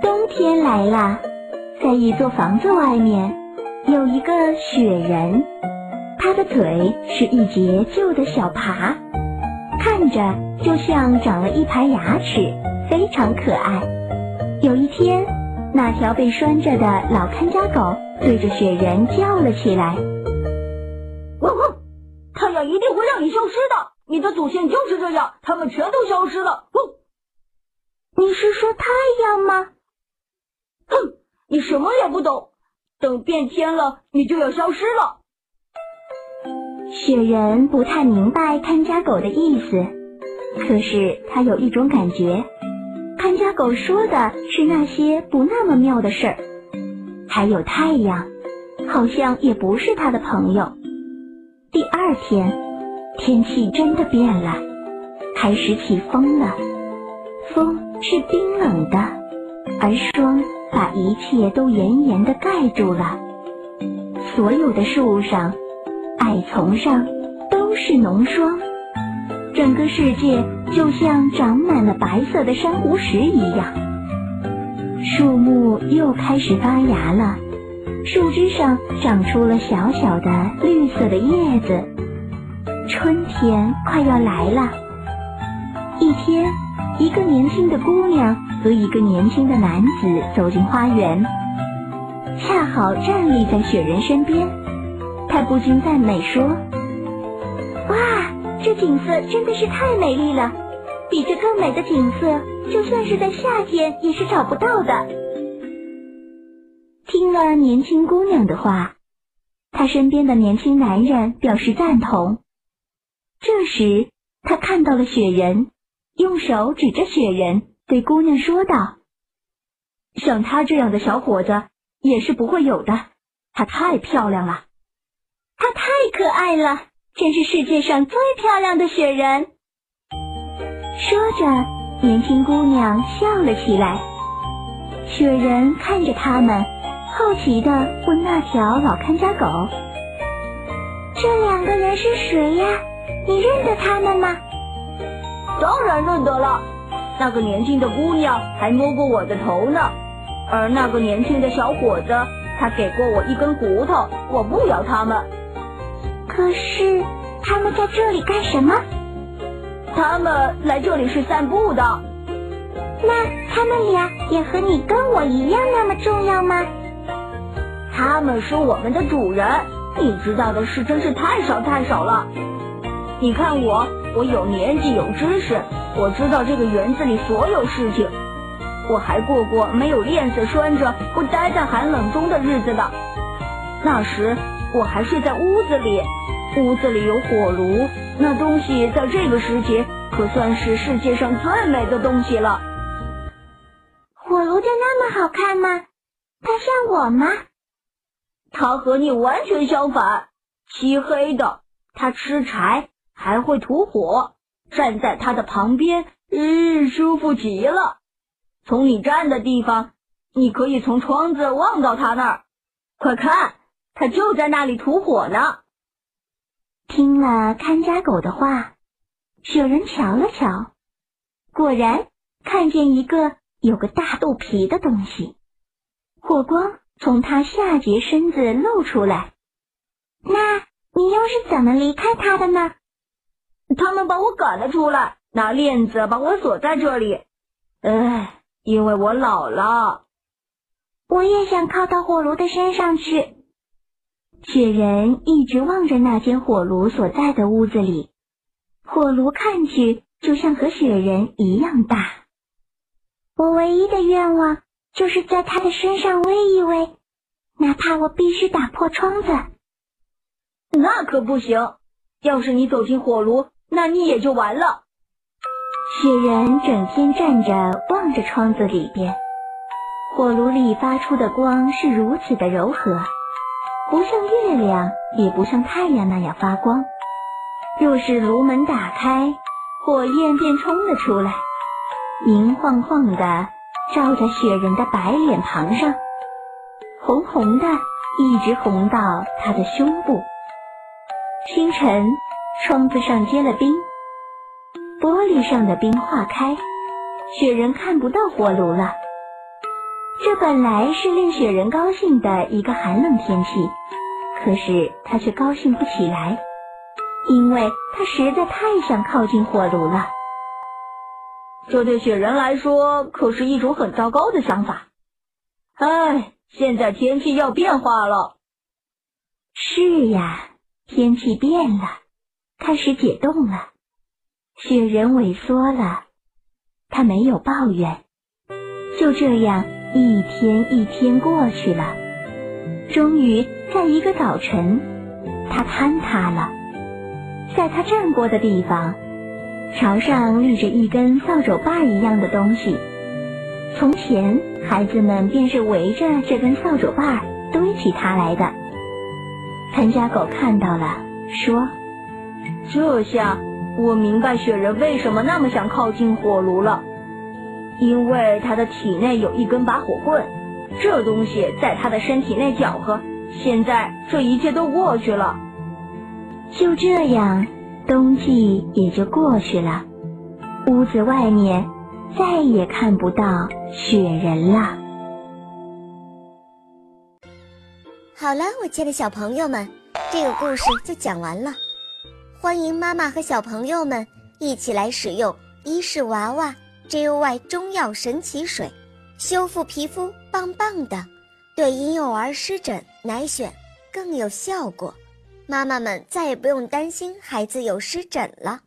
冬天来了，在一座房子外面有一个雪人，他的嘴是一节旧的小耙，看着就像长了一排牙齿，非常可爱。有一天，那条被拴着的老看家狗对着雪人叫了起来。的，祖先就是这样，他们全都消失了。哼！你是说太阳吗？哼！你什么也不懂，等变天了，你就要消失了。雪人不太明白看家狗的意思，可是他有一种感觉，看家狗说的是那些不那么妙的事儿，还有太阳，好像也不是他的朋友。第二天，天气真的变了，开始起风了。风是冰冷的，而霜把一切都严严的盖住了。所有的树上、矮丛上都是浓霜，整个世界就像长满了白色的珊瑚石一样。树木又开始发芽了。树枝上长出了小小的绿色的叶子，春天快要来了。一天，一个年轻的姑娘和一个年轻的男子走进花园，恰好站立在雪人身边。他不禁赞美说：“哇，这景色真的是太美丽了！比这更美的景色，就算是在夏天也是找不到的。”听了年轻姑娘的话，他身边的年轻男人表示赞同。这时，他看到了雪人，用手指着雪人，对姑娘说道：“像他这样的小伙子也是不会有的，她太漂亮了，她太可爱了，真是世界上最漂亮的雪人。”说着，年轻姑娘笑了起来。雪人看着他们。好奇的问那条老看家狗：“这两个人是谁呀？你认得他们吗？”“当然认得了，那个年轻的姑娘还摸过我的头呢，而那个年轻的小伙子，他给过我一根骨头，我不咬他们。”“可是他们在这里干什么？”“他们来这里是散步的。”“那他们俩也和你跟我一样那么重要吗？”他们是我们的主人，你知道的事真是太少太少了。你看我，我有年纪有知识，我知道这个园子里所有事情。我还过过没有链子拴着，不待在寒冷中的日子的。那时我还睡在屋子里，屋子里有火炉，那东西在这个时节可算是世界上最美的东西了。火炉就那么好看吗？它像我吗？它和你完全相反，漆黑的。它吃柴，还会吐火。站在他的旁边，嗯，舒服极了。从你站的地方，你可以从窗子望到他那儿。快看，他就在那里吐火呢。听了看家狗的话，雪人瞧了瞧，果然看见一个有个大肚皮的东西，火光。从他下节身子露出来，那你又是怎么离开他的呢？他们把我赶了出来，拿链子把我锁在这里。唉，因为我老了。我也想靠到火炉的身上去。雪人一直望着那间火炉所在的屋子里，火炉看去就像和雪人一样大。我唯一的愿望。就是在他的身上偎一偎，哪怕我必须打破窗子。那可不行！要是你走进火炉，那你也就完了。雪人整天站着望着窗子里边，火炉里发出的光是如此的柔和，不像月亮，也不像太阳那样发光。若是炉门打开，火焰便冲了出来，明晃晃的。照在雪人的白脸庞上，红红的，一直红到他的胸部。清晨，窗子上结了冰，玻璃上的冰化开，雪人看不到火炉了。这本来是令雪人高兴的一个寒冷天气，可是他却高兴不起来，因为他实在太想靠近火炉了。这对雪人来说可是一种很糟糕的想法。唉，现在天气要变化了。是呀，天气变了，开始解冻了。雪人萎缩了，他没有抱怨。就这样，一天一天过去了。终于，在一个早晨，他坍塌了。在他站过的地方，朝上立着一根扫帚把一样的东西。从前，孩子们便是围着这根扫帚把堆起它来的。看家狗看到了，说：“这下我明白雪人为什么那么想靠近火炉了，因为他的体内有一根拔火棍，这东西在他的身体内搅和。现在这一切都过去了。就这样，冬季也就过去了。屋子外面再也看不到雪人了。”好了，我亲爱的小朋友们，这个故事就讲完了。欢迎妈妈和小朋友们一起来使用伊氏娃娃 JUY 中药神奇水，修复皮肤棒棒的，对婴幼儿湿疹奶癣更有效果。妈妈们再也不用担心孩子有湿疹了。